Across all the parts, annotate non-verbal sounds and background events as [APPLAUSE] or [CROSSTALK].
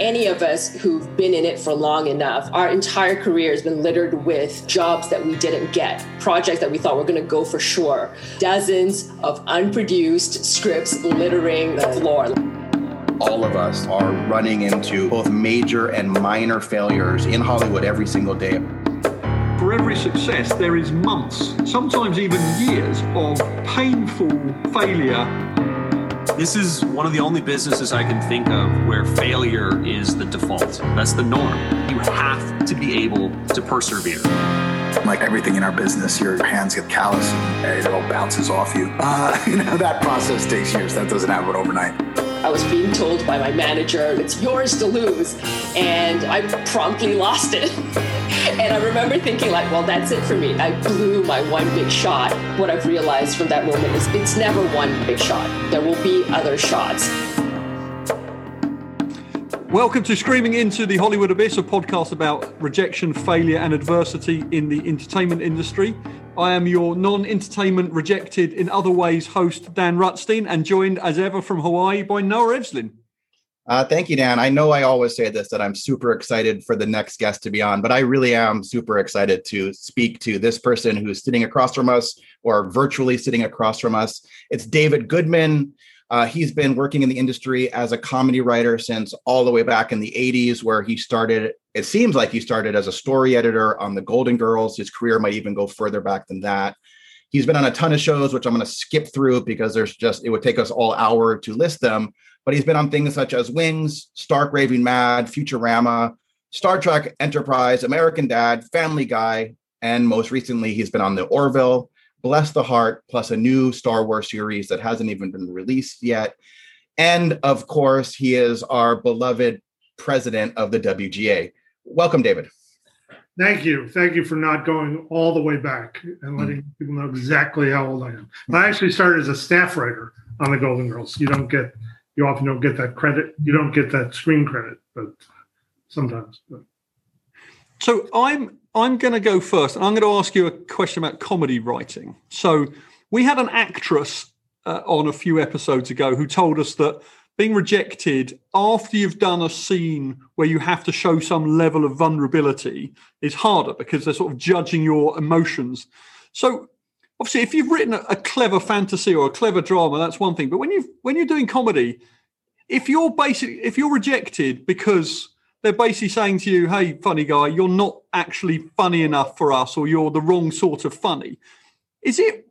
any of us who've been in it for long enough, our entire career has been littered with jobs that we didn't get, projects that we thought were going to go for sure, dozens of unproduced scripts littering the floor. All of us are running into both major and minor failures in Hollywood every single day. For every success, there is months, sometimes even years, of painful failure this is one of the only businesses I can think of where failure is the default. That's the norm. You have to be able to persevere. Like everything in our business, your hands get callous and it all bounces off you. Uh, [LAUGHS] you know, that process takes years. That doesn't happen overnight. I was being told by my manager, it's yours to lose. And I promptly lost it. [LAUGHS] and I remember thinking, like, well, that's it for me. I blew my one big shot. What I've realized from that moment is it's never one big shot, there will be other shots. Welcome to Screaming Into the Hollywood Abyss, a podcast about rejection, failure, and adversity in the entertainment industry. I am your non entertainment rejected in other ways host, Dan Rutstein, and joined as ever from Hawaii by Noah Evslin. Uh, thank you, Dan. I know I always say this that I'm super excited for the next guest to be on, but I really am super excited to speak to this person who's sitting across from us or virtually sitting across from us. It's David Goodman. Uh, he's been working in the industry as a comedy writer since all the way back in the 80s, where he started. It seems like he started as a story editor on The Golden Girls. His career might even go further back than that. He's been on a ton of shows, which I'm going to skip through because there's just, it would take us all hour to list them. But he's been on things such as Wings, Stark Raving Mad, Futurama, Star Trek Enterprise, American Dad, Family Guy, and most recently, he's been on The Orville Bless the Heart, plus a new Star Wars series that hasn't even been released yet. And of course, he is our beloved president of the WGA. Welcome, David. Thank you. Thank you for not going all the way back and letting mm. people know exactly how old I am. I actually started as a staff writer on the Golden Girls. You don't get, you often don't get that credit. You don't get that screen credit, but sometimes. But. So I'm I'm going to go first, and I'm going to ask you a question about comedy writing. So, we had an actress uh, on a few episodes ago who told us that being rejected after you've done a scene where you have to show some level of vulnerability is harder because they're sort of judging your emotions. So, obviously, if you've written a, a clever fantasy or a clever drama, that's one thing. But when you when you're doing comedy, if you're basically if you're rejected because they're basically saying to you, hey, funny guy, you're not actually funny enough for us, or you're the wrong sort of funny. Is it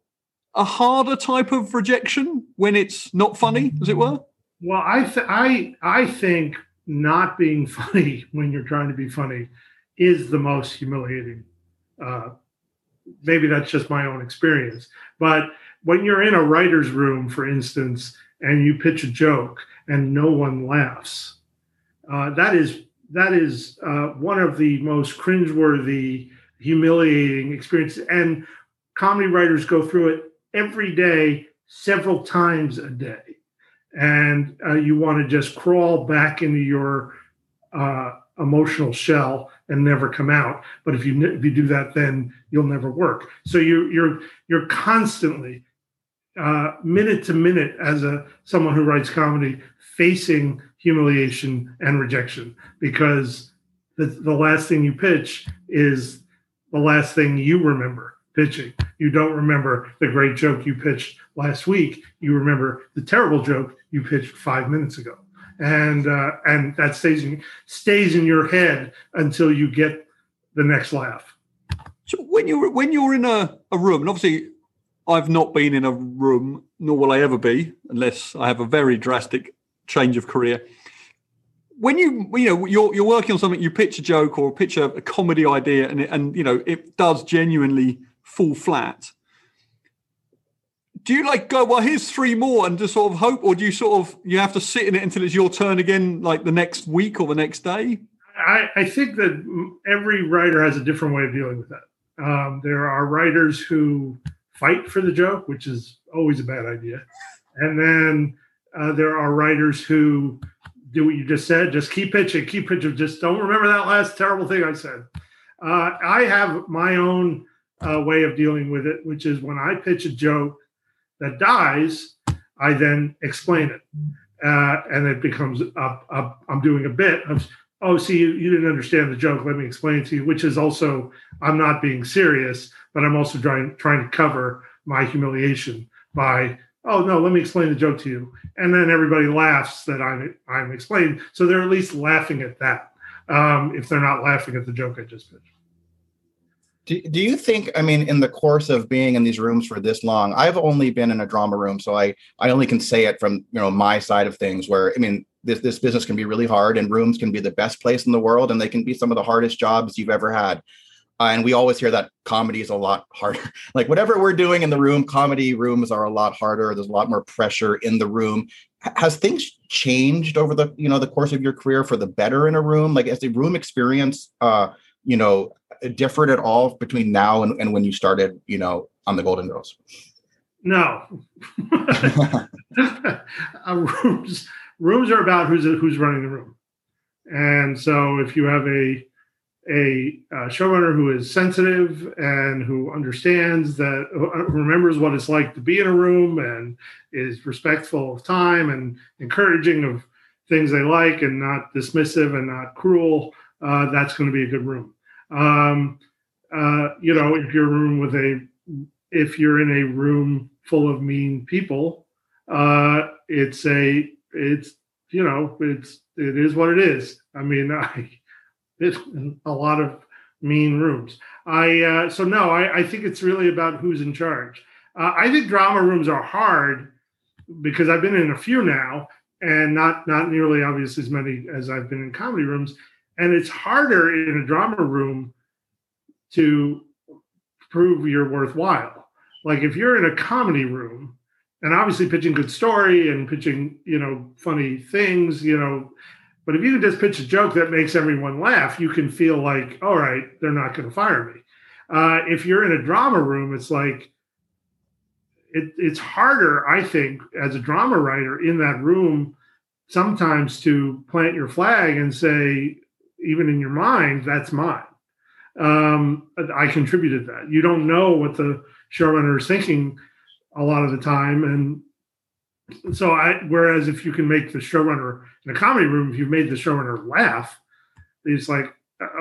a harder type of rejection when it's not funny, as it were? Well, I th- I I think not being [LAUGHS] funny when you're trying to be funny is the most humiliating. Uh, maybe that's just my own experience, but when you're in a writer's room, for instance, and you pitch a joke and no one laughs, uh, that is that is uh, one of the most cringeworthy, humiliating experiences. And comedy writers go through it every day, several times a day. And uh, you want to just crawl back into your uh, emotional shell and never come out. But if you if you do that, then you'll never work. So you, you're you're constantly, uh, minute to minute, as a someone who writes comedy, facing humiliation and rejection because the, the last thing you pitch is the last thing you remember pitching. You don't remember the great joke you pitched last week. You remember the terrible joke you pitched five minutes ago, and uh, and that stays in stays in your head until you get the next laugh. So when you're when you're in a, a room, and obviously I've not been in a room, nor will I ever be, unless I have a very drastic change of career. When you you know you're you're working on something, you pitch a joke or pitch a, a comedy idea, and it, and you know it does genuinely fall flat. Do you like go well? Here's three more, and just sort of hope, or do you sort of you have to sit in it until it's your turn again, like the next week or the next day? I, I think that every writer has a different way of dealing with that. Um, there are writers who fight for the joke, which is always a bad idea, and then uh, there are writers who do what you just said. Just keep pitching, keep pitching. Just don't remember that last terrible thing I said. Uh, I have my own uh, way of dealing with it, which is when I pitch a joke that dies, I then explain it. uh, and it becomes up, up. I'm doing a bit of oh, see, you, you didn't understand the joke. Let me explain to you. Which is also I'm not being serious, but I'm also trying trying to cover my humiliation by oh no, let me explain the joke to you, and then everybody laughs that I'm I'm explaining. So they're at least laughing at that um, if they're not laughing at the joke I just pitched. Do, do you think i mean in the course of being in these rooms for this long i've only been in a drama room so i i only can say it from you know my side of things where i mean this this business can be really hard and rooms can be the best place in the world and they can be some of the hardest jobs you've ever had uh, and we always hear that comedy is a lot harder. [LAUGHS] Like whatever we're doing in the room comedy rooms are a lot harder. There's a lot more pressure in the room. Has things changed over the you know the course of your career for the better in a room? Like as the room experience uh you know different at all between now and, and when you started, you know, on the Golden Girls? No. [LAUGHS] uh, rooms rooms are about who's who's running the room, and so if you have a a uh, showrunner who is sensitive and who understands that uh, remembers what it's like to be in a room and is respectful of time and encouraging of things they like and not dismissive and not cruel uh, that's going to be a good room um, uh, you know, if you're room with a, if you're in a room full of mean people, uh, it's a, it's, you know, it's, it is what it is. I mean, [LAUGHS] I, a lot of mean rooms. I, uh, so no, I, I think it's really about who's in charge. Uh, I think drama rooms are hard because I've been in a few now and not, not nearly obviously as many as I've been in comedy rooms and it's harder in a drama room to prove you're worthwhile. Like if you're in a comedy room and obviously pitching good story and pitching, you know, funny things, you know, but if you can just pitch a joke that makes everyone laugh, you can feel like, all right, they're not going to fire me. Uh, if you're in a drama room, it's like it, it's harder, I think, as a drama writer in that room sometimes to plant your flag and say, even in your mind, that's mine. Um, I contributed that. You don't know what the showrunner is thinking a lot of the time, and so I. Whereas if you can make the showrunner in a comedy room, if you've made the showrunner laugh, it's like,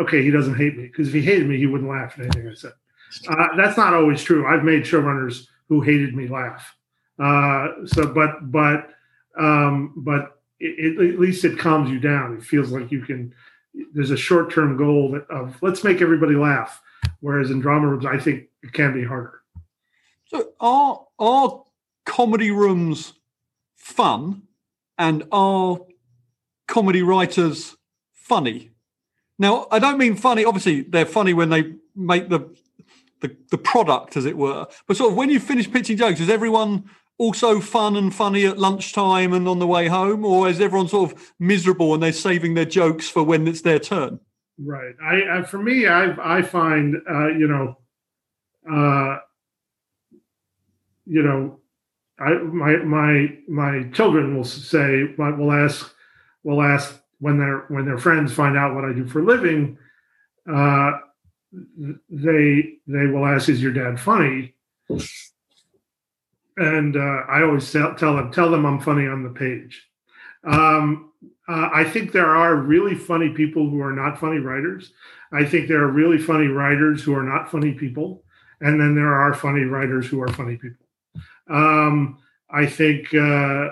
okay, he doesn't hate me because if he hated me, he wouldn't laugh at anything I said. Uh, that's not always true. I've made showrunners who hated me laugh. Uh, so, but but um, but it, it, at least it calms you down. It feels like you can there's a short term goal of let's make everybody laugh. Whereas in drama rooms, I think it can be harder. So all are comedy rooms fun, and are comedy writers funny? Now, I don't mean funny. Obviously, they're funny when they make the the, the product, as it were. But sort of when you finish pitching jokes, is everyone also fun and funny at lunchtime and on the way home, or is everyone sort of miserable and they're saving their jokes for when it's their turn? Right. I, I for me, I I find uh, you know, uh, you know, I my my my children will say will ask will ask when their when their friends find out what I do for living, uh, they they will ask, "Is your dad funny?" and uh, I always tell, tell, them, tell them I'm funny on the page. Um, uh, I think there are really funny people who are not funny writers. I think there are really funny writers who are not funny people, and then there are funny writers who are funny people. Um, I think uh,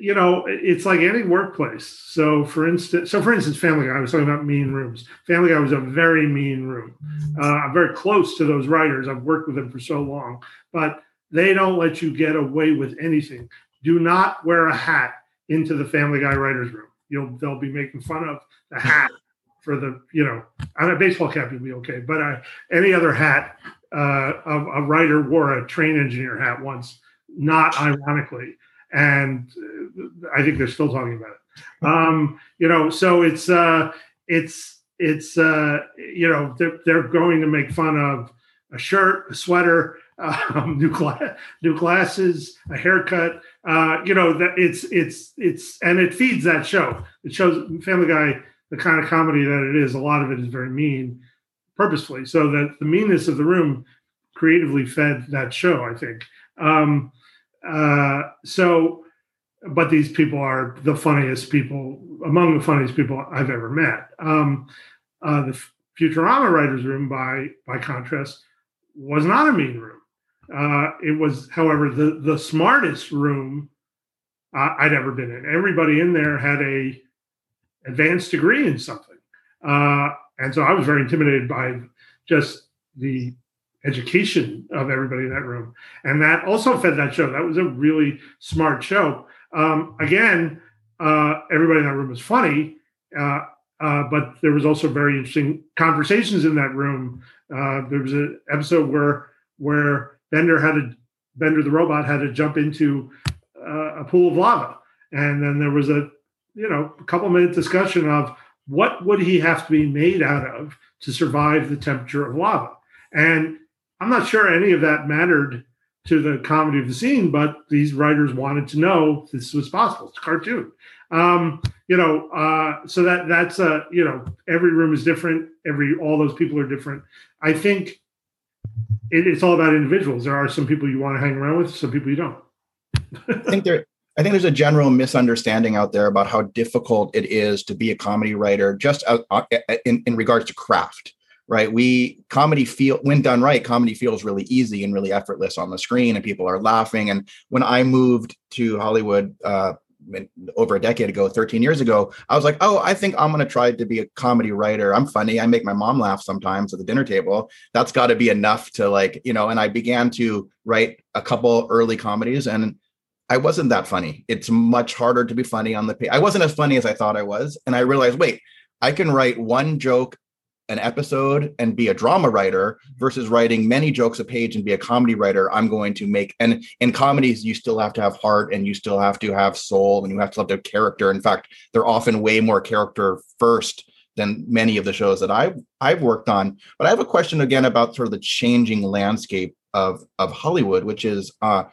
you know it's like any workplace. So for instance, so for instance, Family Guy. I was talking about mean rooms. Family Guy was a very mean room. Uh, I'm very close to those writers. I've worked with them for so long, but they don't let you get away with anything. Do not wear a hat into the Family Guy writers' room. You'll they'll be making fun of the hat [LAUGHS] for the you know. On a baseball cap, you'll be okay, but uh, any other hat, uh, a, a writer wore a train engineer hat once, not ironically, and uh, I think they're still talking about it. Um, you know, so it's uh, it's it's uh, you know they're they're going to make fun of a shirt, a sweater, um, [LAUGHS] new gla- new glasses, a haircut. Uh, you know that it's it's it's and it feeds that show. It shows Family Guy the kind of comedy that it is. A lot of it is very mean, purposefully, so that the meanness of the room creatively fed that show. I think. Um, uh, so but these people are the funniest people among the funniest people I've ever met. Um, uh, the Futurama writers' room, by by contrast, was not a mean room. Uh, it was, however, the the smartest room uh, I'd ever been in. Everybody in there had a advanced degree in something, uh, and so I was very intimidated by just the education of everybody in that room, and that also fed that show. That was a really smart show. Um, again, uh, everybody in that room was funny, uh, uh, but there was also very interesting conversations in that room. Uh, there was an episode where where Bender had to Bender the robot had to jump into uh, a pool of lava, and then there was a you know a couple minute discussion of what would he have to be made out of to survive the temperature of lava, and I'm not sure any of that mattered to the comedy of the scene, but these writers wanted to know this was possible. It's a cartoon. Um, you know, uh, so that that's a you know, every room is different. Every all those people are different. I think it, it's all about individuals. There are some people you want to hang around with, some people you don't. [LAUGHS] I think there I think there's a general misunderstanding out there about how difficult it is to be a comedy writer, just uh, in, in regards to craft right? We comedy feel when done right, comedy feels really easy and really effortless on the screen, and people are laughing. And when I moved to Hollywood uh, over a decade ago, 13 years ago, I was like, oh, I think I'm going to try to be a comedy writer. I'm funny. I make my mom laugh sometimes at the dinner table. That's got to be enough to like, you know. And I began to write a couple early comedies and. I wasn't that funny. It's much harder to be funny on the page. I wasn't as funny as I thought I was. And I realized, wait, I can write one joke an episode and be a drama writer versus writing many jokes a page and be a comedy writer i'm going to make and in comedies you still have to have heart and you still have to have soul and you have to have the character in fact they're often way more character first than many of the shows that i've i've worked on but i have a question again about sort of the changing landscape of of hollywood which is uh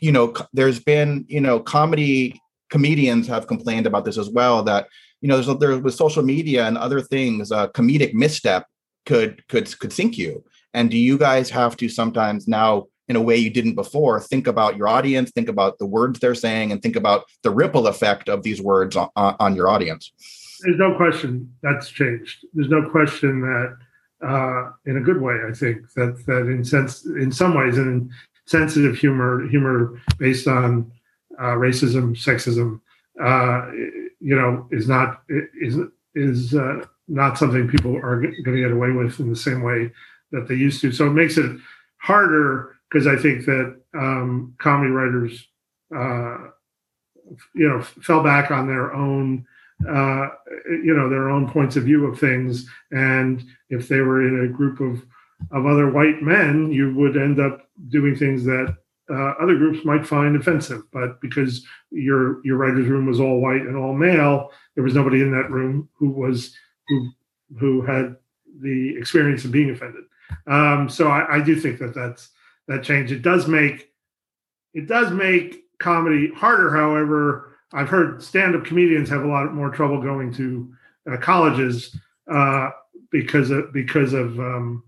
you know there's been you know comedy comedians have complained about this as well that you know, there's there with social media and other things, a comedic misstep could could could sink you. And do you guys have to sometimes now, in a way you didn't before, think about your audience, think about the words they're saying, and think about the ripple effect of these words on, on your audience? There's no question that's changed. There's no question that, uh, in a good way, I think that that in sense, in some ways, and sensitive humor, humor based on uh, racism, sexism, uh, you know, is not is is uh, not something people are going to get away with in the same way that they used to. So it makes it harder because I think that um, comedy writers, uh, you know, fell back on their own, uh, you know, their own points of view of things, and if they were in a group of of other white men, you would end up doing things that uh, other groups might find offensive. But because your your writers' room was all white and all male, there was nobody in that room who was who who had the experience of being offended. Um, so I, I do think that that's that change. It does make it does make comedy harder. However, I've heard stand-up comedians have a lot more trouble going to uh, colleges uh, because of because of um,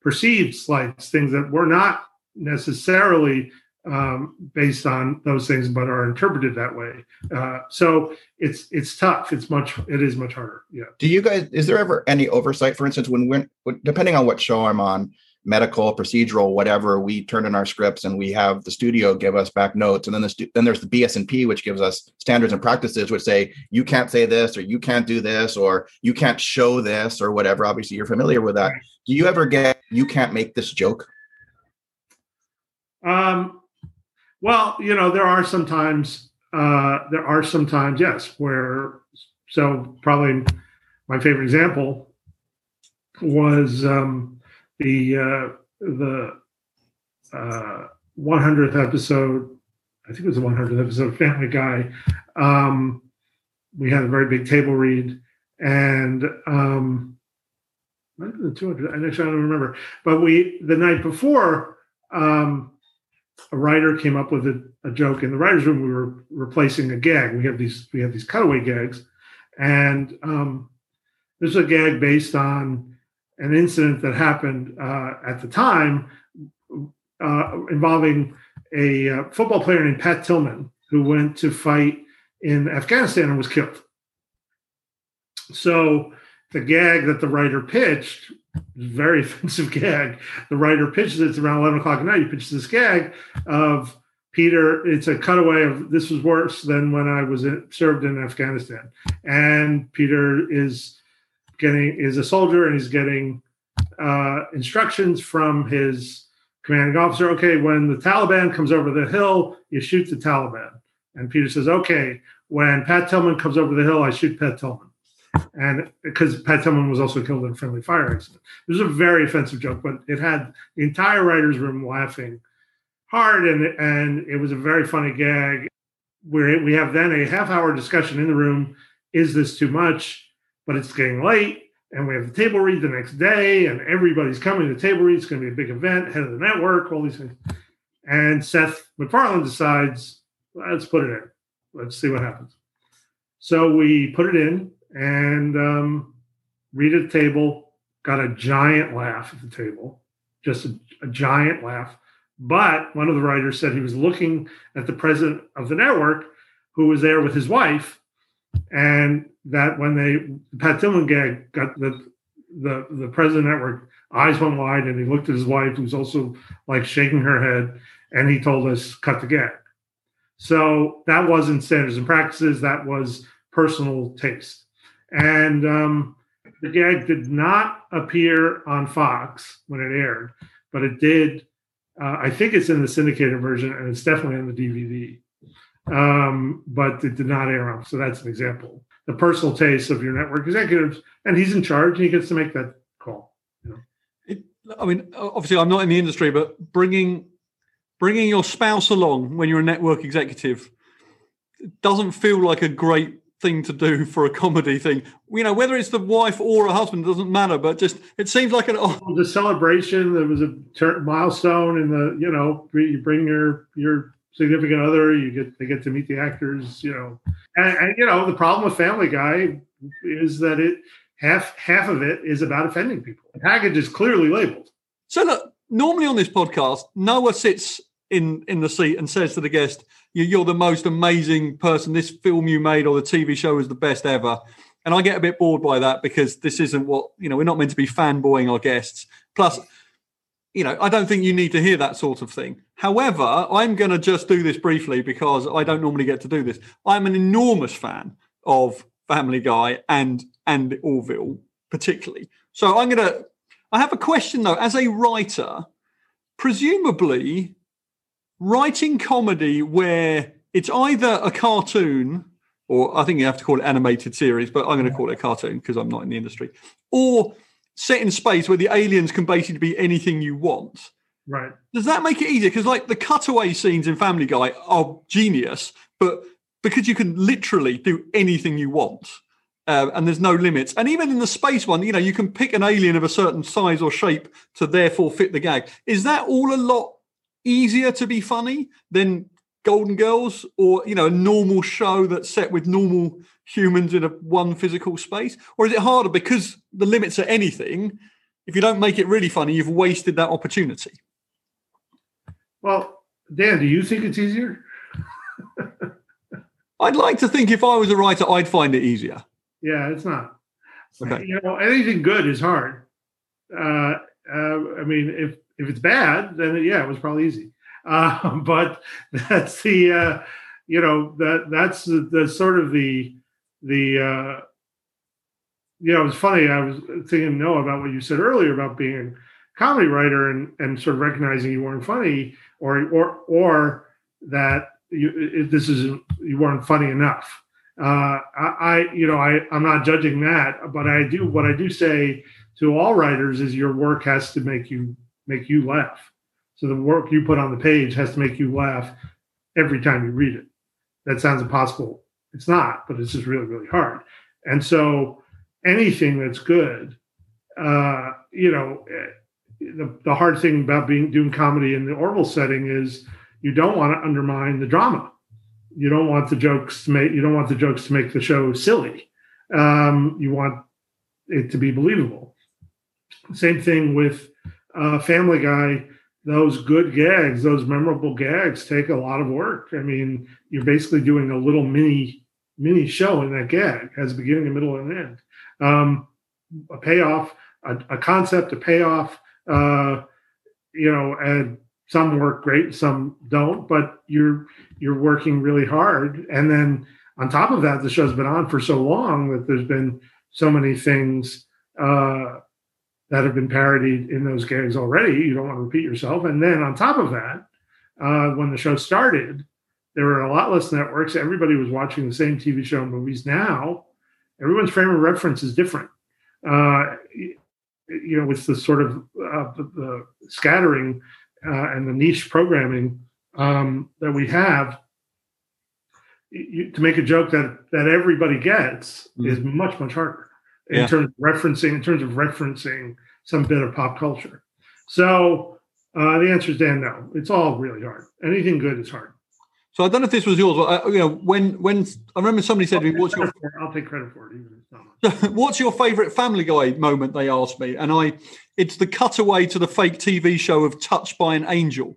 perceived slights, things that were not necessarily um, based on those things, but are interpreted that way. Uh, so it's it's tough. It's much it is much harder. Yeah. Do you guys? Is there ever any oversight? For instance, when we're depending on what show I'm on, medical, procedural, whatever, we turn in our scripts and we have the studio give us back notes, and then the stu- then there's the BS&P, which gives us standards and practices, which say you can't say this or you can't do this or you can't show this or whatever. Obviously, you're familiar with that. Do you ever get you can't make this joke? Um, well, you know, there are sometimes uh, there are sometimes yes where so probably my favorite example was um, the uh, the uh, 100th episode. I think it was the 100th episode of Family Guy. Um, we had a very big table read, and um, the 200. I actually I don't remember, but we the night before. Um, a writer came up with a, a, joke in the writers' room. We were replacing a gag. We have these we have these cutaway gags, and um, this is a gag based on an incident that happened uh, at the time uh, involving a uh, football player named Pat Tillman, who went to fight in Afghanistan and was killed. So the gag that the writer pitched, very [LAUGHS] offensive gag. The writer pitches it around 11 o'clock at night. He pitches this gag of Peter. It's a cutaway of this was worse than when I was in, served in Afghanistan. And Peter is getting is a soldier and he's getting uh, instructions from his commanding officer. Okay, when the Taliban comes over the hill, you shoot the Taliban. And Peter says, okay, when Pat Tillman comes over the hill, I shoot Pat Tillman and because Pat Tillman was also killed in a friendly fire accident. It was a very offensive joke, but it had the entire writers' room laughing hard, and and it was a very funny gag. Where we have then a half-hour discussion in the room: Is this too much? But it's getting late, and we have the table read the next day, and everybody's coming to the table read. It's going to be a big event, head of the network, all these things. And Seth MacFarlane decides, let's put it in. Let's see what happens. So we put it in, and um, read at the table. Got a giant laugh at the table, just a, a giant laugh. But one of the writers said he was looking at the president of the network, who was there with his wife, and that when they Pat Tillman gag got the the the president network eyes went wide, and he looked at his wife, who's also like shaking her head, and he told us cut the gag. So that wasn't standards and practices. That was personal taste. And um, the gag did not appear on Fox when it aired, but it did. Uh, I think it's in the syndicated version, and it's definitely on the DVD. Um, but it did not air on. So that's an example. The personal taste of your network executives, and he's in charge, and he gets to make that call. You know? it, I mean, obviously, I'm not in the industry, but bringing bringing your spouse along when you're a network executive doesn't feel like a great thing to do for a comedy thing. You know, whether it's the wife or a husband doesn't matter, but just it seems like an the celebration. There was a ter- milestone in the you know you bring your your significant other, you get they get to meet the actors. You know, and, and you know the problem with Family Guy is that it half half of it is about offending people. The package is clearly labeled. So look, normally on this podcast, Noah sits in in the seat and says to the guest, "You're the most amazing person. This film you made or the TV show is the best ever." And I get a bit bored by that because this isn't what you know. We're not meant to be fanboying our guests. Plus, you know, I don't think you need to hear that sort of thing. However, I'm going to just do this briefly because I don't normally get to do this. I'm an enormous fan of Family Guy and and Orville particularly. So I'm going to. I have a question though. As a writer, presumably writing comedy where it's either a cartoon or I think you have to call it animated series, but I'm going to call it a cartoon because I'm not in the industry, or set in space where the aliens can basically be anything you want. Right. Does that make it easier? Because like the cutaway scenes in Family Guy are genius, but because you can literally do anything you want. Uh, and there's no limits. And even in the space one, you know, you can pick an alien of a certain size or shape to therefore fit the gag. Is that all a lot easier to be funny than Golden Girls or you know a normal show that's set with normal humans in a one physical space, or is it harder because the limits are anything? If you don't make it really funny, you've wasted that opportunity. Well, Dan, do you think it's easier? [LAUGHS] I'd like to think if I was a writer, I'd find it easier. Yeah, it's not. Okay. You know, anything good is hard. Uh, uh, I mean, if if it's bad, then yeah, it was probably easy. [LAUGHS] Uh, but that's the uh, you know that that's the, the sort of the the uh, you know it was funny. I was thinking no about what you said earlier about being a comedy writer and and sort of recognizing you weren't funny or or or that you this is you weren't funny enough. Uh, I, I you know I I'm not judging that, but I do what I do say to all writers is your work has to make you make you laugh. So the work you put on the page has to make you laugh every time you read it. That sounds impossible. It's not, but it's just really, really hard. And so anything that's good, uh, you know, eh, the, the hard thing about being doing comedy in the Orville setting is you don't want to undermine the drama. You don't want the jokes to make you don't want the jokes to make the show silly. Um, you want it to be believable. Same thing with uh, Family Guy, those good gags, those memorable gags, take a lot of work. I mean, you're basically doing a little mini mini show in that gag has a beginning, a middle, and an end. Um, a payoff, a, a concept, a payoff. Uh, you know, and some work great, some don't. But you're you're working really hard, and then on top of that, the show's been on for so long that there's been so many things uh, that have been parodied in those gags already. You don't want to repeat yourself. And then on top of that, uh, when the show started, there were a lot less networks. Everybody was watching the same TV show and movies. Now, everyone's frame of reference is different. Uh, you know, with the sort of uh, the, the, scattering uh, and the niche programming um, that we have, you, to make a joke that that everybody gets mm-hmm. is much much harder in yeah. terms of referencing in terms of referencing some bit of pop culture. So uh, the answer is Dan, no. It's all really hard. Anything good is hard. So I don't know if this was yours. But, uh, you know, when when I remember somebody said to me, "What's your?" I'll take credit for it, even if it's not. [LAUGHS] What's your favorite Family Guy moment? They asked me, and I, it's the cutaway to the fake TV show of Touched by an Angel,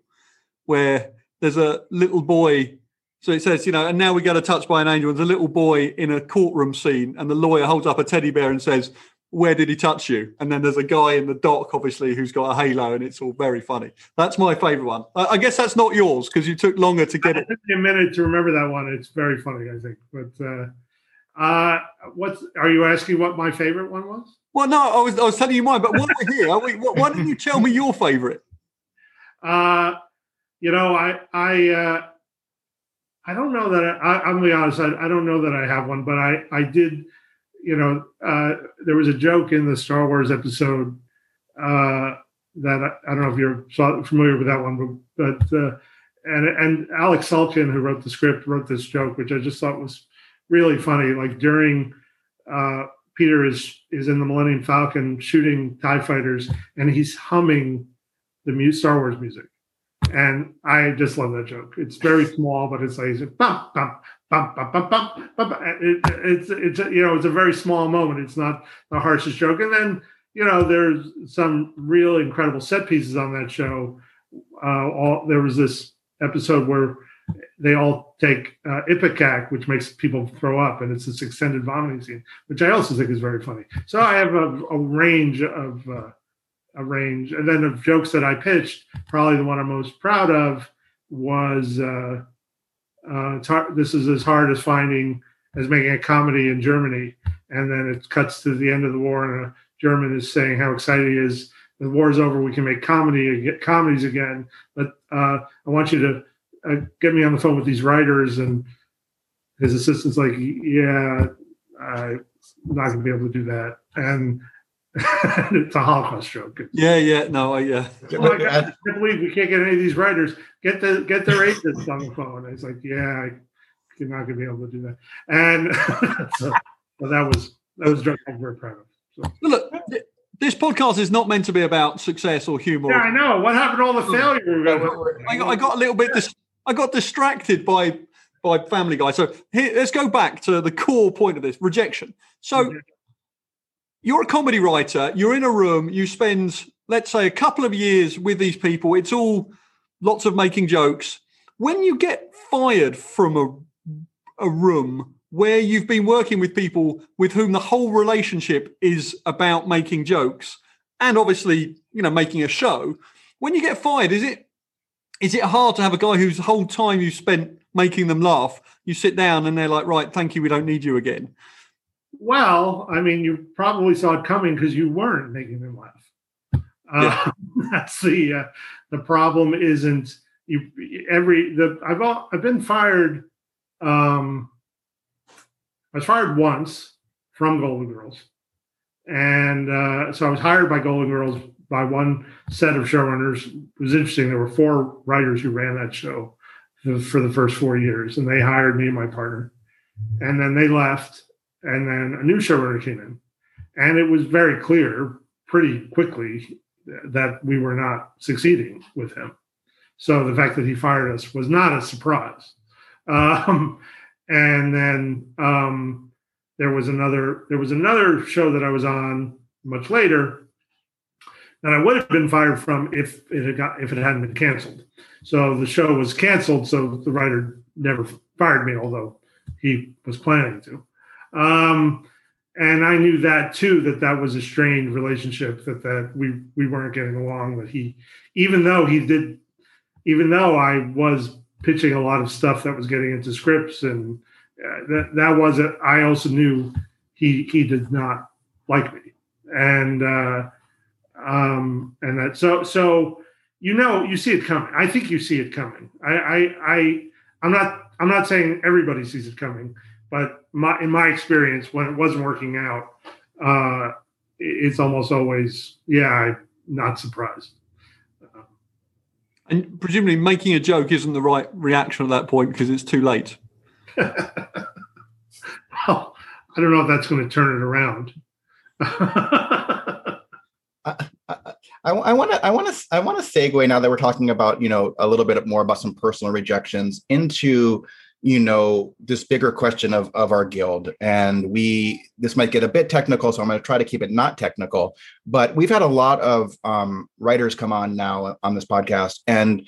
where there's a little boy so it says, you know, and now we get a touch by an angel. There's a little boy in a courtroom scene, and the lawyer holds up a teddy bear and says, Where did he touch you? And then there's a guy in the dock, obviously, who's got a halo, and it's all very funny. That's my favorite one. I guess that's not yours because you took longer to get it. it. Took me a minute to remember that one. It's very funny, I think. But uh, uh, what's are you asking what my favorite one was? Well, no, I was I was telling you mine, but while we're here, we, why don't you tell me your favorite? Uh, you know, I I uh, I don't know that I, I'm gonna be honest. I, I don't know that I have one, but I I did. You know, uh, there was a joke in the Star Wars episode uh, that I, I, don't know if you're familiar with that one, but, but uh, and and Alex Sulkin, who wrote the script, wrote this joke, which I just thought was really funny. Like during uh, Peter is is in the Millennium Falcon shooting Tie fighters, and he's humming the Star Wars music and I just love that joke. It's very small, but it's like bump, bump, bump, bump, bump, bump, bump. It, it's it's you know it's a very small moment. It's not the harshest joke. And then you know there's some real incredible set pieces on that show. Uh, all there was this episode where they all take uh, Ipecac, which makes people throw up, and it's this extended vomiting scene, which I also think is very funny. So I have a, a range of uh, a range. And then of jokes that I pitched, probably the one I'm most proud of was uh, uh, hard, this is as hard as finding as making a comedy in Germany. And then it cuts to the end of the war, and a German is saying how excited he is. The war's over. We can make comedy, get comedies again. But uh, I want you to uh, get me on the phone with these writers. And his assistant's like, "Yeah, I'm not to be able to do that." And [LAUGHS] it's a Holocaust joke. Yeah, yeah, no, yeah. Oh, my God, I, can't believe we can't get any of these writers. Get the get their agents on the phone. I was like, yeah, I, you're not going to be able to do that. And [LAUGHS] so, so, that was that was joke I'm very proud of. So. Look, this podcast is not meant to be about success or humor. Yeah, I know. What happened to all the failure? I got, I got a little bit. Dis- I got distracted by by Family Guy. So here, let's go back to the core point of this rejection. So you're a comedy writer, you're in a room, you spend, let's say, a couple of years with these people, it's all lots of making jokes. When you get fired from a, a room where you've been working with people with whom the whole relationship is about making jokes and obviously, you know, making a show, when you get fired, is it is it hard to have a guy whose whole time you spent making them laugh, you sit down and they're like, right, thank you, we don't need you again? Well, I mean, you probably saw it coming because you weren't making them laugh. Uh, yeah. [LAUGHS] that's the uh, the problem. Isn't you every the I've all, I've been fired. Um, I was fired once from Golden Girls, and uh, so I was hired by Golden Girls by one set of showrunners. It was interesting. There were four writers who ran that show for the first four years, and they hired me and my partner, and then they left and then a new showrunner came in, and it was very clear pretty quickly that we were not succeeding with him. So the fact that he fired us was not a surprise. [LAUGHS] Um, and then um, there was another there was another show that I was on much later that I would have been fired from if it had got if it hadn't been canceled. So the show was canceled, so the writer never fired me, although he was planning to. Um, and I knew that too that that was a strained relationship that that we we weren't getting along. That he, even though he did, even though I was pitching a lot of stuff that was getting into scripts and uh, that that was it. I also knew he he did not like me, and uh, um, and that so so you know you see it coming. I think you see it coming. I I, I I'm not I'm not saying everybody sees it coming, but my in my experience when it wasn't working out, uh, it's almost always yeah, I'm not surprised. And presumably, making a joke isn't the right reaction at that point because it's too late. [LAUGHS] well, I don't know if that's going to turn it around. [LAUGHS] I want to I want to I want to segue now that we're talking about you know a little bit more about some personal rejections into you know this bigger question of of our guild. And we this might get a bit technical so i'm going to try to keep it not technical but we've had a lot of um, writers come on now on this podcast and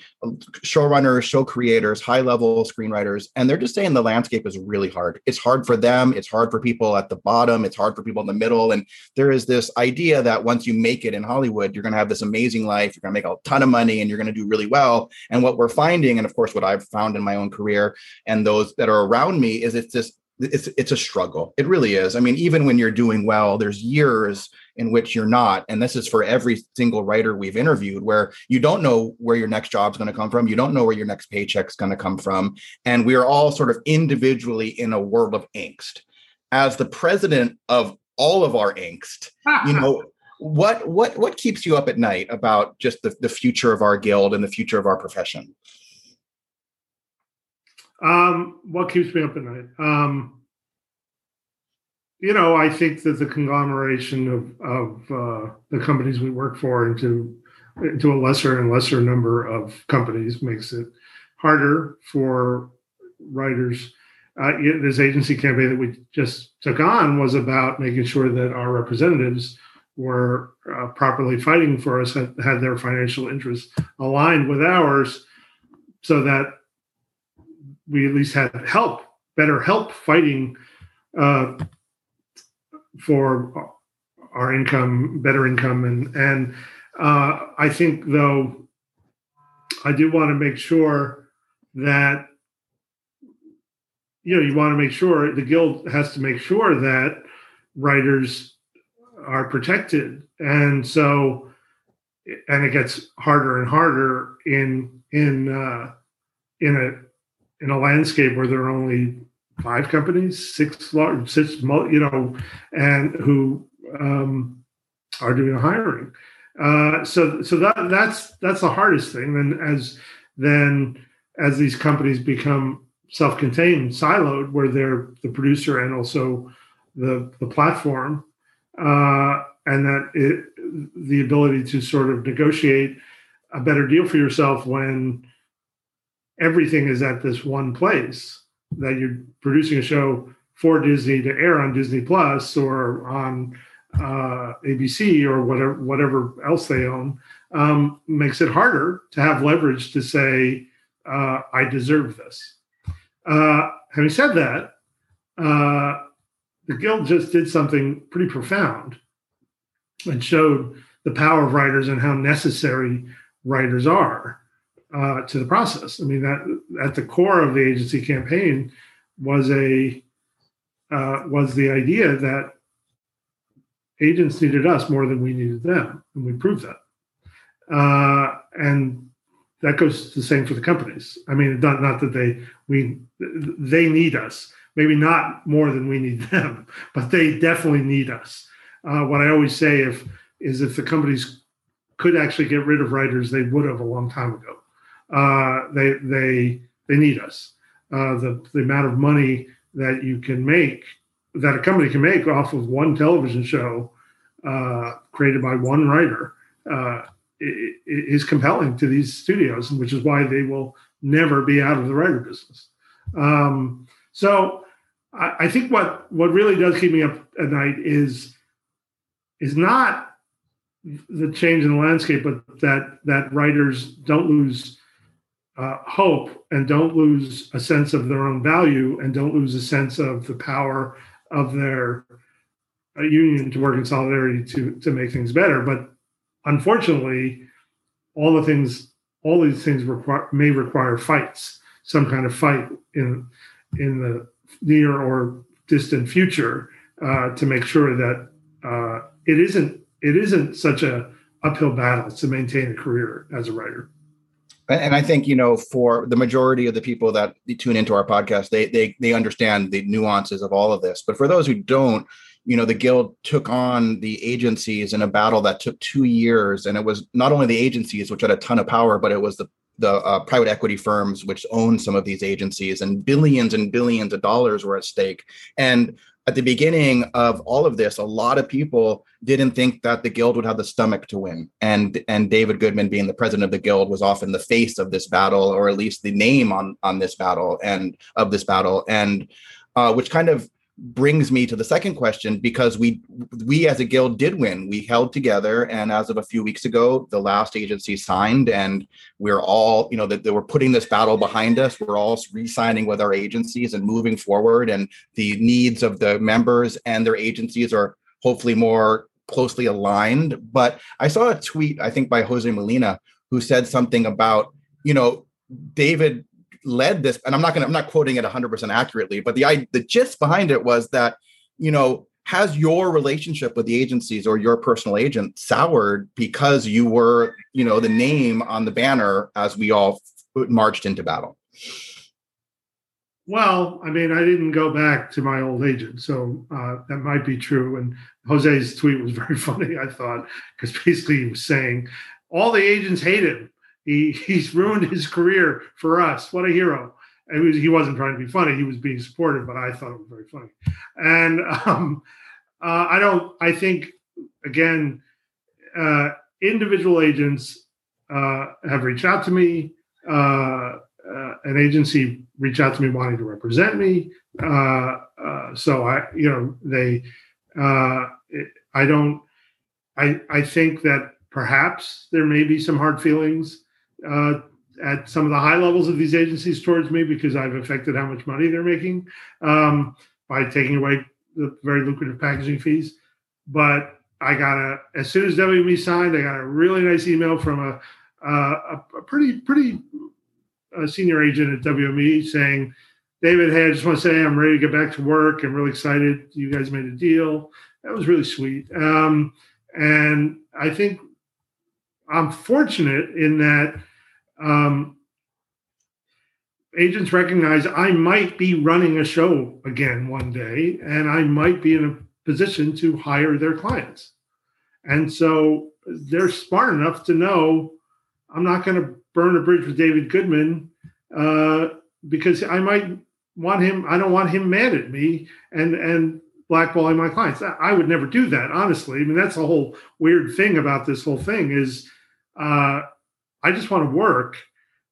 showrunners show creators high level screenwriters and they're just saying the landscape is really hard. It's hard for them it's hard for people at the bottom it's hard for people in the middle and there is this idea that once you make it in hollywood you're going to have this amazing life you're going to make a ton of money and you're going to do really well. And what we're finding and of course what i've found in my own career and those that are around me is it's just it's it's a struggle. It really is. I mean, even when you're doing well, there's years in which you're not, and this is for every single writer we've interviewed, where you don't know where your next job's going to come from, you don't know where your next paycheck's going to come from, and we are all sort of individually in a world of angst. As the president of all of our angst, you [LAUGHS] know, what what what keeps you up at night about just the, the future of our guild and the future of our profession? Um, what keeps me up at night? Um, you know, I think that the conglomeration of of uh, the companies we work for into into a lesser and lesser number of companies makes it harder for writers. Uh, this agency campaign that we just took on was about making sure that our representatives were uh, properly fighting for us, had, had their financial interests aligned with ours, so that we at least had help, better help fighting uh, for our income, better income, and and uh, I think though I do want to make sure that you know you want to make sure the guild has to make sure that writers are protected, and so and it gets harder and harder in in uh, in a in a landscape where there are only five companies, six large, six, you know, and who um, are doing hiring. Uh, so, so that that's that's the hardest thing. And as then as these companies become self-contained, siloed, where they're the producer and also the the platform, uh, and that it, the ability to sort of negotiate a better deal for yourself when everything is at this one place that you're producing a show for Disney to air on Disney Plus or on uh, ABC or whatever whatever else they own um, makes it harder to have leverage to say uh, I deserve this. Uh, having said that, uh, the guild just did something pretty profound and showed the power of writers and how necessary writers are uh, to the process. I mean, that at the core of the agency campaign was a uh, was the idea that agents needed us more than we needed them, and we proved that. Uh, and that goes the same for the companies. I mean, not not that they we they need us, maybe not more than we need [LAUGHS] them, but they definitely need us. Uh, what I always say if is if the companies could actually get rid of writers, they would have a long time ago uh, they they they need us. Uh, the the amount of money that you can make that a company can make off of one television show uh, created by one writer uh, is compelling to these studios, which is why they will never be out of the writer business. Um, so I, I think what what really does keep me up at night is is not the change in the landscape, but that that writers don't lose uh, hope and don't lose a sense of their own value and don't lose a sense of the power of their uh, union to work in solidarity to to make things better. But unfortunately, all the things, all these things require may require fights, some kind of fight in in the near or distant future uh, to make sure that uh, it isn't it isn't such a uphill battle to maintain a career as a writer. And I think you know, for the majority of the people that tune into our podcast, they they they understand the nuances of all of this. But for those who don't, you know, the guild took on the agencies in a battle that took two years, and it was not only the agencies which had a ton of power, but it was the the uh, private equity firms which own some of these agencies, and billions and billions of dollars were at stake. And at the beginning of all of this, a lot of people didn't think that the guild would have the stomach to win. And and David Goodman, being the president of the guild, was often the face of this battle, or at least the name on on this battle and of this battle, and uh, which kind of brings me to the second question because we we as a guild did win. We held together and as of a few weeks ago the last agency signed and we're all you know that we're putting this battle behind us. We're all re-signing with our agencies and moving forward and the needs of the members and their agencies are hopefully more closely aligned. But i saw a tweet i think by jose molina who said something about you know david led this, and I'm not gonna, I'm not quoting it 100% accurately, but the I, the gist behind it was that, you know, has your relationship with the agencies or your personal agent soured because you were, you know, the name on the banner as we all marched into battle? Well, I mean, I didn't go back to my old agent, so uh, that might be true. And Jose's tweet was very [LAUGHS] funny, I thought, because basically he was saying all the agents hate him. He he's ruined his career for us. What a hero! Was, he wasn't trying to be funny; he was being supportive. But I thought it was very funny. And um, uh, I don't. I think again, uh, individual agents uh, have reached out to me. Uh, uh, an agency reached out to me wanting to represent me. Uh, so I, you know, they. It, I don't. I I think that perhaps there may be some hard feelings uh, at some of the high levels of these agencies towards me because I've affected how much money they're making um, by taking away the very lucrative packaging fees. But I got a as soon as WME signed, I got a really nice email from a a, a pretty pretty uh, senior agent at WME saying, "David, hey, I just want to say I'm ready to get back to work. I'm really excited. You guys made a deal. That was really sweet." Um, and I think I'm fortunate in that um, agents recognize I might be running a show again one day, and I might be in a position to hire their clients. And so they're smart enough to know I'm not going to burn a bridge with David Goodman uh, because I might want him. I don't want him mad at me and and blackballing my clients. I would never do that, honestly. I mean, that's the whole weird thing about this whole thing is uh, I just want to work.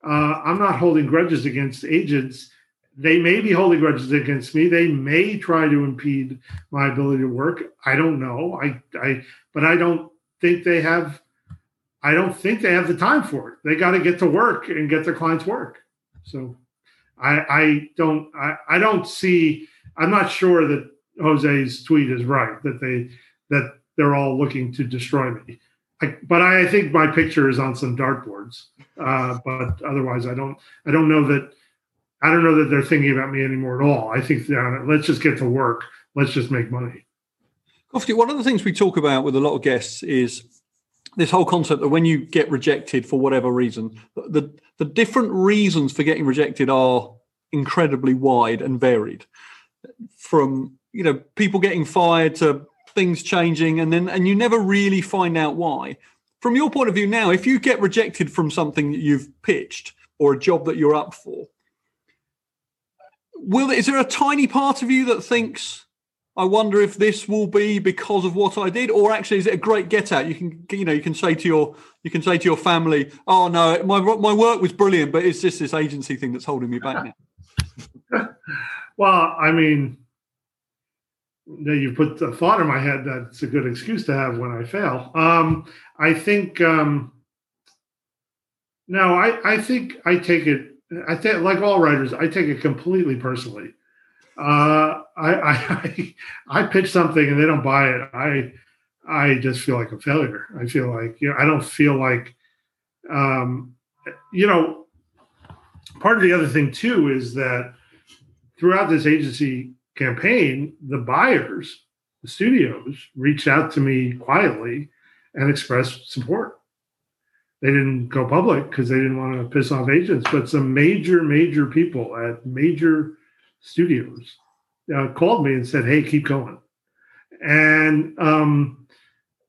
Uh, I'm not holding grudges against agents. They may be holding grudges against me. They may try to impede my ability to work. I don't know. I, I, but I don't think they have. I don't think they have the time for it. They got to get to work and get their clients work. So, I, I don't. I, I don't see. I'm not sure that Jose's tweet is right. That they that they're all looking to destroy me. I, but I think my picture is on some dartboards. Uh, but otherwise, I don't. I don't know that. I don't know that they're thinking about me anymore at all. I think let's just get to work. Let's just make money. One of the things we talk about with a lot of guests is this whole concept that when you get rejected for whatever reason, the the different reasons for getting rejected are incredibly wide and varied. From you know people getting fired to things changing and then and you never really find out why from your point of view now if you get rejected from something that you've pitched or a job that you're up for will is there a tiny part of you that thinks I wonder if this will be because of what I did, or actually is it a great get out? You can, you know, you can say to your, you can say to your family, "Oh no, my my work was brilliant, but it's just this agency thing that's holding me back now." [LAUGHS] well, I mean, now you put the thought in my head that it's a good excuse to have when I fail. Um, I think um, no, I, I think I take it. I think like all writers, I take it completely personally. Uh, I, [LAUGHS] I I pitch something and they don't buy it. I I just feel like a failure. I feel like you know I don't feel like um, you know part of the other thing too is that throughout this agency campaign, the buyers, the studios, reached out to me quietly and expressed support. They didn't go public because they didn't want to piss off agents, but some major, major people at major studios uh, called me and said, "Hey, keep going," and um,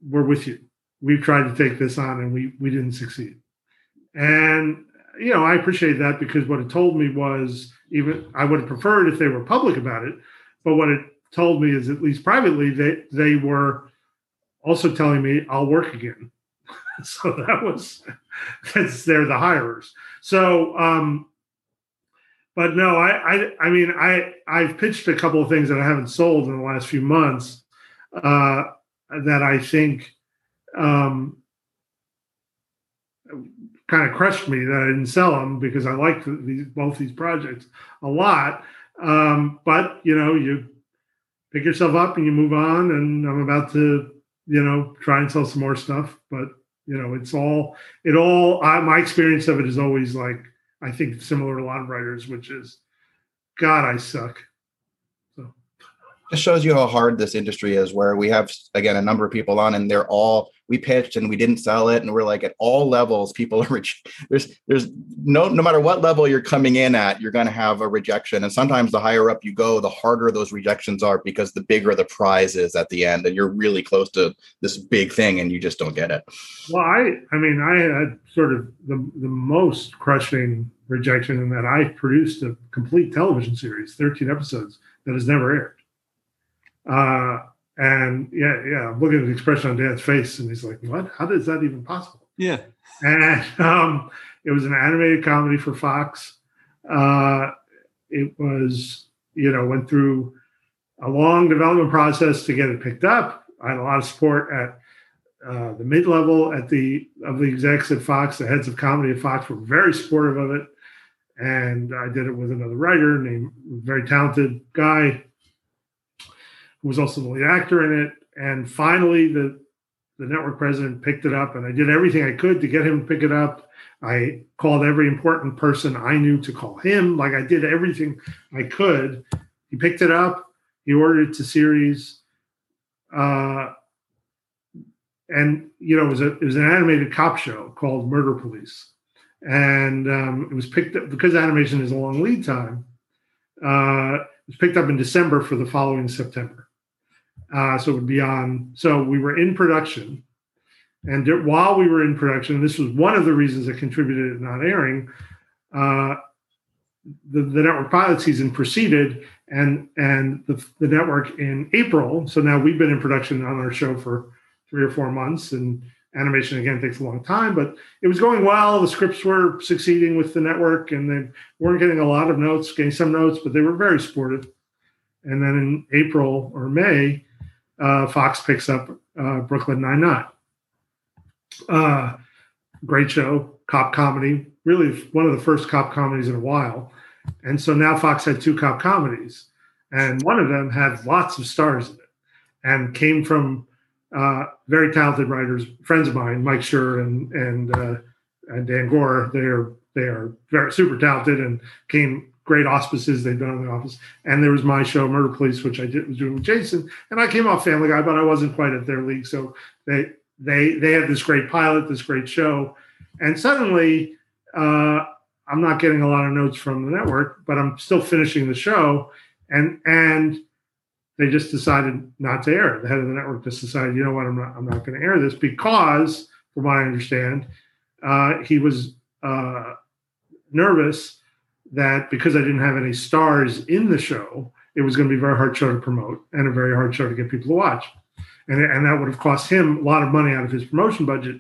we're with you. We've tried to take this on, and we we didn't succeed. And you know, I appreciate that because what it told me was even I would have preferred if they were public about it, but what it told me is at least privately they they were also telling me I'll work again. [LAUGHS] so that was [LAUGHS] that's they're the hirers. So um but no, I I I mean I I've pitched a couple of things that I haven't sold in the last few months uh that I think um kind of crushed me that I didn't sell them because I liked these both these projects a lot. Um, but you know, you pick yourself up and you move on. And I'm about to, you know, try and sell some more stuff. But you know, it's all it all. I, my experience of it is always like I think similar to a lot of writers, which is, God, I suck. So. It shows you how hard this industry is. Where we have again a number of people on, and they're all we pitched and we didn't sell it. And we're like at all levels people are [LAUGHS] rich. there's there's no no matter what level you're coming in at you're going to have a rejection. And sometimes the higher up you go the harder those rejections are because the bigger the prize is at the end and you're really close to this big thing and you just don't get it. Well i i mean i had sort of the the most crushing rejection in that i produced a complete television series 13 episodes that has never aired. Uh and yeah, yeah, I'm looking at the expression on Dad's face, and he's like, "What? How is that even possible?" Yeah. And um, it was an animated comedy for Fox. Uh, it was, you know, went through a long development process to get it picked up. I had a lot of support at uh, the mid level at the of the execs at Fox. The heads of comedy at Fox were very supportive of it, and I did it with another writer named very talented guy who was also the lead actor in it. And finally, the the network president picked it up, and I did everything I could to get him to pick it up. I called every important person I knew to call him. Like I did everything I could. He picked it up. He ordered it to series. Uh, and you know, it was a it was an animated cop show called Murder Police, and um, it was picked up because animation is a long lead time. Uh, it was picked up in December for the following September. Uh, so it would be on. So we were in production, and while we were in production, this was one of the reasons that contributed to not airing. Uh, the, the network pilot season proceeded, and and the, the network in April. So now we've been in production on our show for three or four months, and animation again takes a long time, but it was going well. The scripts were succeeding with the network, and they weren't getting a lot of notes, getting some notes, but they were very supportive. And then in April or May, uh, Fox picks up uh, Brooklyn Nine Nine. Uh, great show, cop comedy, really one of the first cop comedies in a while. And so now Fox had two cop comedies, and one of them had lots of stars in it, and came from uh, very talented writers, friends of mine, Mike Schur and and uh, and Dan Goor. They are they are very super talented and came great auspices they've done on the office. And there was my show, Murder Police, which I did was doing with Jason. And I came off Family Guy, but I wasn't quite at their league. So they they they had this great pilot, this great show, and suddenly uh, I'm not getting a lot of notes from the network, but I'm still finishing the show, and and they just decided not to air. The head of the network just decided, you know what, I'm not I'm not going to air this because, from what I understand, uh, he was uh, nervous that because I didn't have any stars in the show, it was going to be a very hard show to promote and a very hard show to get people to watch. And, and that would have cost him a lot of money out of his promotion budget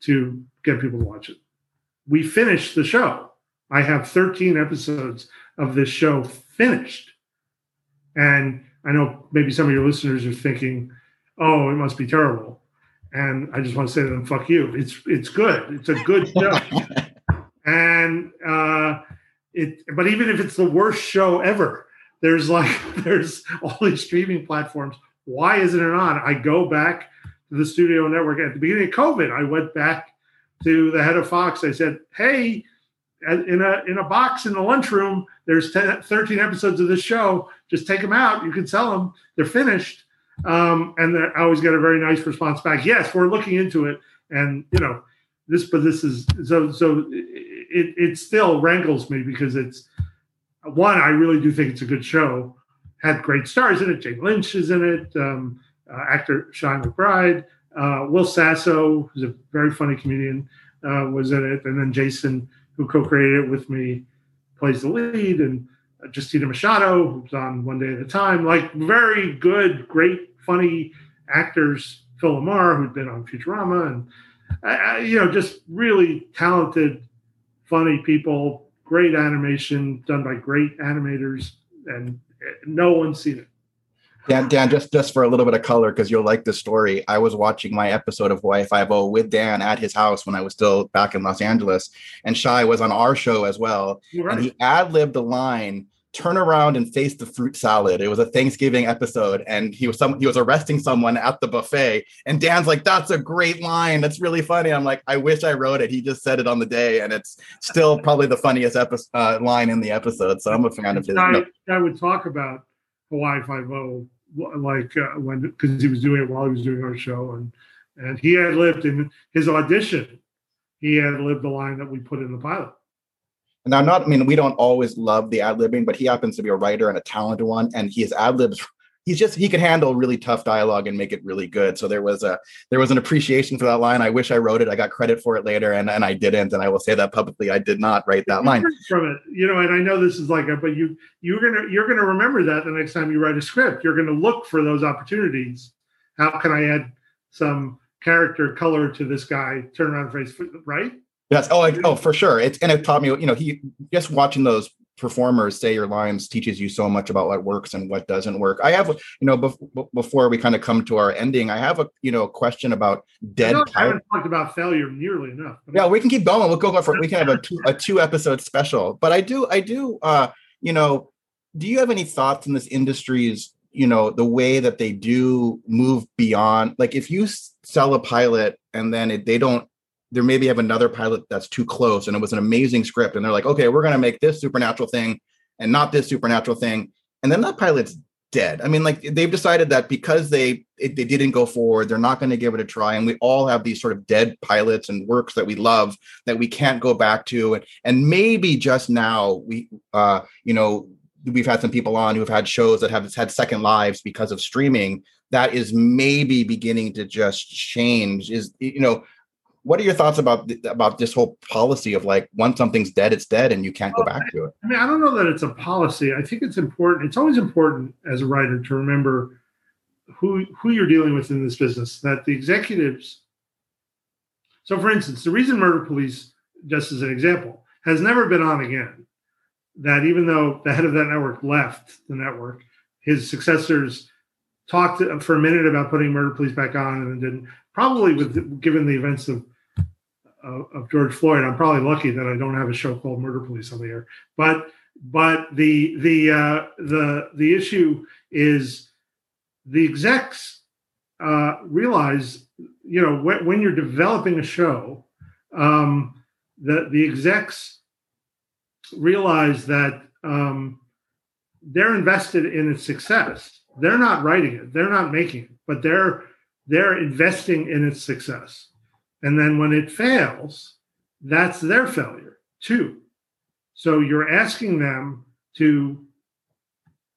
to get people to watch it. We finished the show. I have 13 episodes of this show finished. And I know maybe some of your listeners are thinking, "Oh, it must be terrible," and I just want to say to them, "Fuck you." It's it's good. It's a good [LAUGHS] show, it. But even if it's the worst show ever, there's like [LAUGHS] there's all these streaming platforms. Why isn't it on? I go back to the studio network at the beginning of COVID. I went back to the head of Fox. I said, "Hey." In a in a box in the lunchroom, there's 10, 13 episodes of this show. Just take them out. You can sell them. They're finished. Um, and I always get a very nice response back. Yes, we're looking into it. And you know, this, but this is so so. It it still rankles me because it's one. I really do think it's a good show. Had great stars in it. Jane Lynch is in it. Um, uh, actor Sean McBride. Uh, Will Sasso, who's a very funny comedian, uh, was in it, and then Jason, who co-created it with me, plays the lead, and Justina Machado, who's on One Day at a Time. Like very good, great, funny actors. Phil LaMarr, who'd been on Futurama, and uh, you know, just really talented, funny people. Great animation done by great animators, and eh, no one's seen it. Dan, Dan, just just for a little bit of color, because you'll like this story. I was watching my episode of Hawaii Five O with Dan at his house when I was still back in Los Angeles, and Shy was on our show as well, Right. and he ad libbed the line "Turn around and face the fruit salad." It was a Thanksgiving episode, and he was some he was arresting someone at the buffet, and Dan's like, "That's a great line. That's really funny." I'm like, "I wish I wrote it." He just said it on the day, and it's still probably the funniest episode uh, line in the episode. So I'm a fan of his. I, No, I would talk about Hawaii Five O like uh, when because he was doing it while he was doing our show, and and he had lived in his audition. He had lived the line that we put in the pilot. And I'm not, I mean, we don't always love the ad libbing, but he happens to be a writer and a talented one. And he has ad libs. He's just he can handle really tough dialogue and make it really good. So there was a there was an appreciation for that line. I wish I wrote it. I got credit for it later, and, and I didn't. And I will say that publicly. I did not write that line. from it, you know. And I know this is like a, but you you're gonna you're gonna remember that the next time you write a script. You're gonna look for those opportunities. How can I add some character color to this guy? Turn around face, right? Yes. Oh, I, oh, for sure. It's and it taught me. You know, he just watching those performers say your lines teaches you so much about what works and what doesn't work. I have, you know, bef- before we kind of come to our ending, I have a you know question about dead. know I haven't talked about failure nearly enough. yeah we can keep going we'll go for we can have a two, a two episode special but i do i do uh you know do you have any thoughts in this industry's you know the way that they do move beyond like if you sell a pilot and then it, they don't there maybe have another pilot that's too close and it was an amazing script and they're like okay we're going to make this supernatural thing and not this supernatural thing and then that pilot's dead. I mean like they've decided that because they it, they didn't go forward they're not going to give it a try and we all have these sort of dead pilots and works that we love that we can't go back to and, and maybe just now we uh you know we've had some people on who have had shows that have had second lives because of streaming that is maybe beginning to just change is you know what are your thoughts about th- about this whole policy of like once something's dead it's dead and you can't go back to it I mean, I don't know that it's a policy. I think it's important. It's always important as a writer to remember who who you're dealing with in this business. That the executives. So, for instance, the reason Murder Police, just as an example, has never been on again. That even though the head of that network left the network, his successors talked uh, for a minute about putting Murder Police back on and then didn't. Probably with given the events of of, George Floyd, I'm probably lucky that I don't have a show called Murder Police on the air. But but the the uh, the the issue is the execs uh, realize you know when, when you're developing a show, um, the the execs realize that um, they're invested in its success. They're not writing it, they're not making it, but they're they're investing in its success. And then when it fails, that's their failure too. So you're asking them to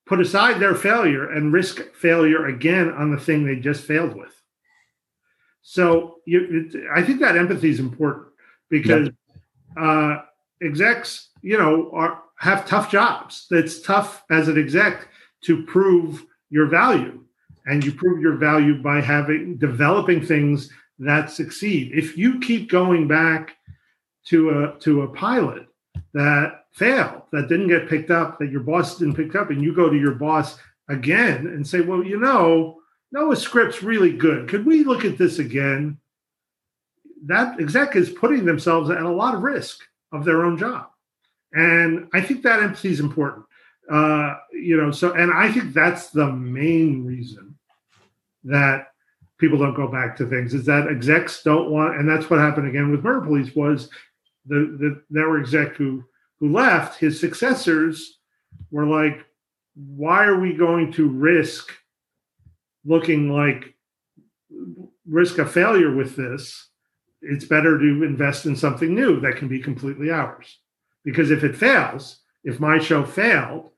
put aside their failure and risk failure again on the thing they just failed with. So you, it, I think that empathy is important because uh, execs, you know, are have tough jobs. It's tough as an exec to prove your value, and you prove your value by having developing things that succeed. If you keep going back to a to a pilot that failed, that didn't get picked up, that your boss didn't pick up, and you go to your boss again and say, well, you know, Noah's script's really good. Could we look at this again? That exec is putting themselves at a lot of risk of their own job. And I think that empathy is important. Uh, you know, so and I think that's the main reason that people don't go back to things is that execs don't want, and that's what happened again with Murder Police was the the network exec who who left, his successors were like, why are we going to risk looking like risk a failure with this? It's better to invest in something new that can be completely ours. Because if it fails, if my show failed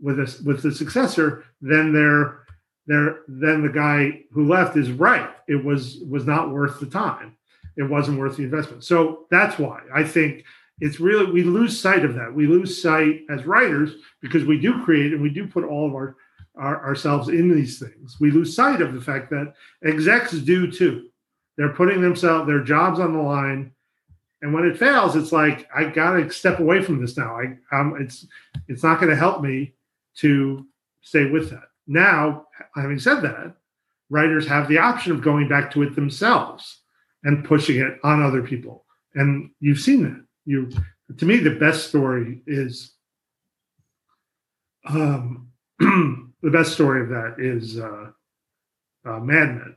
with a, with the successor, then they're there then the guy who left is right. It was was not worth the time. It wasn't worth the investment. So that's why I think it's really we lose sight of that. We lose sight as writers because we do create and we do put all of our, our ourselves in these things. We lose sight of the fact that execs do too. They're putting themselves their jobs on the line, and when it fails, it's like I got to step away from this now. I um, it's it's not going to help me to stay with that. Now, having said that, writers have the option of going back to it themselves and pushing it on other people, and you've seen that you to me the best story is um, [CLEARS THROAT] the best story of that is uh, uh, Mad Men.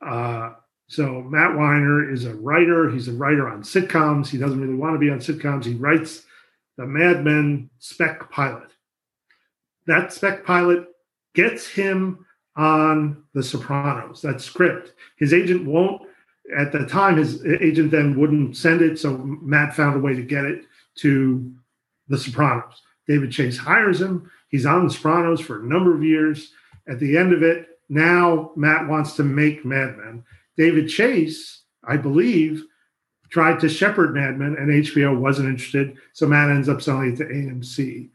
Uh, so Matt Weiner is a writer. He's a writer on sitcoms. He doesn't really want to be on sitcoms. He writes the Mad Men spec pilot. That spec pilot gets him on The Sopranos. That script. His agent won't at the time, his agent then wouldn't send it, so Matt found a way to get it to The Sopranos. David Chase hires him. He's on The Sopranos for a number of years. At the end of it, now Matt wants to make Mad Men. David Chase, I believe, tried to shepherd Mad Men, and HBO wasn't interested, so Matt ends up selling it to AMC.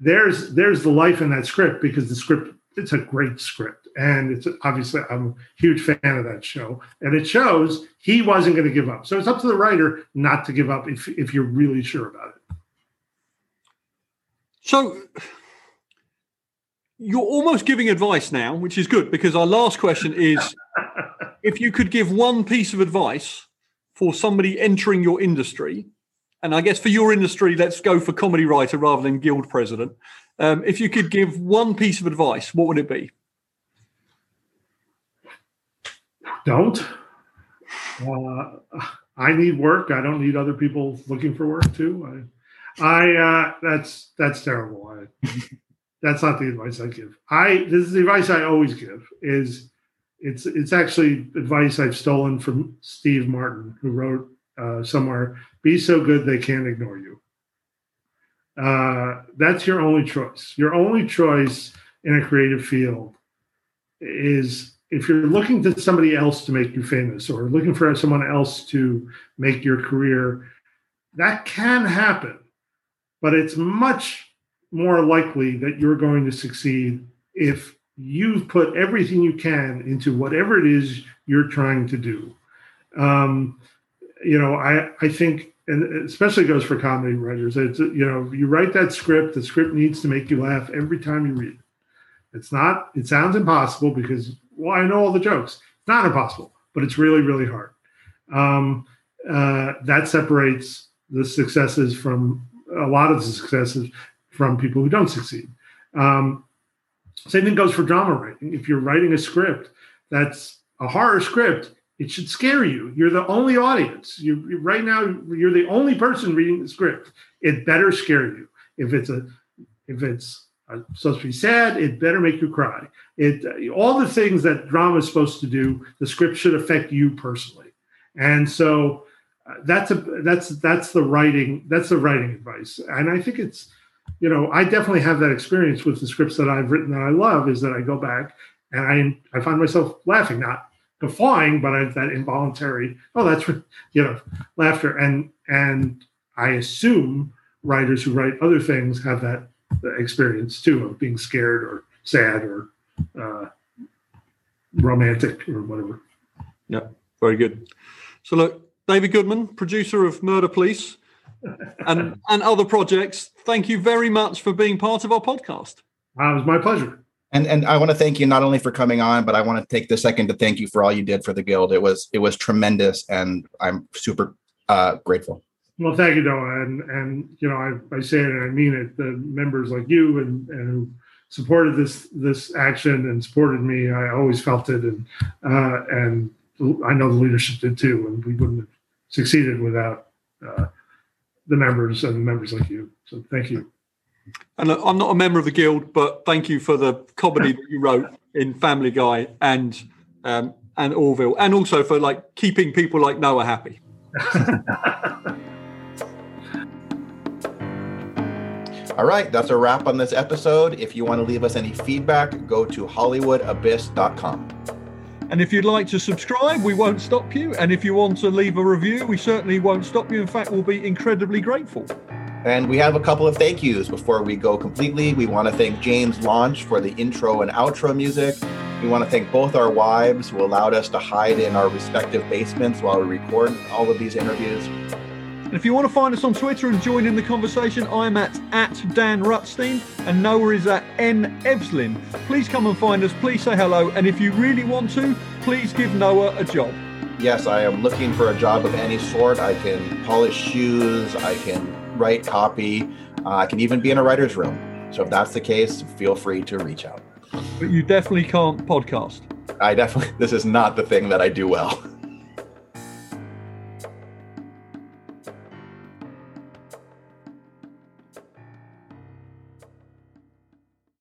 There's there's the life in that script because the script it's a great script. And it's obviously i'm a huge fan of that show. And it shows he wasn't going to give up. So it's up to the writer not to give up if, if you're really sure about it. So you're almost giving advice now which is good because our last question is [LAUGHS] if you could give one piece of advice for somebody entering your industry and i guess for your industry let's go for comedy writer rather than guild president um, if you could give one piece of advice what would it be don't. Uh, I need work. I don't need other people looking for work too. I, I uh, that's that's terrible. I, that's not the advice I give. I this is the advice I always give. Is it's it's actually advice I've stolen from Steve Martin, who wrote uh, somewhere, "Be so good they can't ignore you." Uh, that's your only choice. Your only choice in a creative field is if you're looking to somebody else to make you famous or looking for someone else to make your career, that can happen. But it's much more likely that you're going to succeed if you've put everything you can into whatever it is you're trying to do. Um, you know, I, I think, and especially goes for comedy writers, it's, you know, you write that script, the script needs to make you laugh every time you read it. It's not, it sounds impossible because well, I know all the jokes. It's not impossible, but it's really, really hard. Um, uh, that separates the successes from a lot of the successes from people who don't succeed. Um, same thing goes for drama writing. If you're writing a script that's a horror script, it should scare you. You're the only audience. You right now you're the only person reading the script. It better scare you. If it's a if it's are supposed to be sad. It better make you cry. It all the things that drama is supposed to do. The script should affect you personally, and so uh, that's a that's that's the writing that's the writing advice. And I think it's you know I definitely have that experience with the scripts that I've written that I love. Is that I go back and I I find myself laughing, not guffawing, but I, that involuntary oh that's you know laughter and and I assume writers who write other things have that experience too of being scared or sad or uh, romantic or whatever. Yeah, very good. So look, David Goodman, producer of Murder Police [LAUGHS] and and other projects. Thank you very much for being part of our podcast. Uh, it was my pleasure. And and I want to thank you not only for coming on, but I want to take the second to thank you for all you did for the guild. It was it was tremendous, and I'm super uh, grateful. Well, thank you, Noah, and and you know I, I say it and I mean it. The members like you and and who supported this this action and supported me, I always felt it, and uh, and I know the leadership did too, and we wouldn't have succeeded without uh, the members and members like you. So thank you. And look, I'm not a member of the guild, but thank you for the comedy that you wrote in Family Guy and um, and Orville, and also for like keeping people like Noah happy. [LAUGHS] All right, that's a wrap on this episode. If you want to leave us any feedback, go to hollywoodabyss.com. And if you'd like to subscribe, we won't stop you. And if you want to leave a review, we certainly won't stop you. In fact, we'll be incredibly grateful. And we have a couple of thank yous before we go completely. We want to thank James Launch for the intro and outro music. We want to thank both our wives who allowed us to hide in our respective basements while we record all of these interviews. And if you want to find us on Twitter and join in the conversation, I'm at, at Dan Rutstein and Noah is at N Evslin. Please come and find us, please say hello, and if you really want to, please give Noah a job. Yes, I am looking for a job of any sort. I can polish shoes, I can write copy, uh, I can even be in a writer's room. So if that's the case, feel free to reach out. But you definitely can't podcast. I definitely, [LAUGHS] this is not the thing that I do well. [LAUGHS]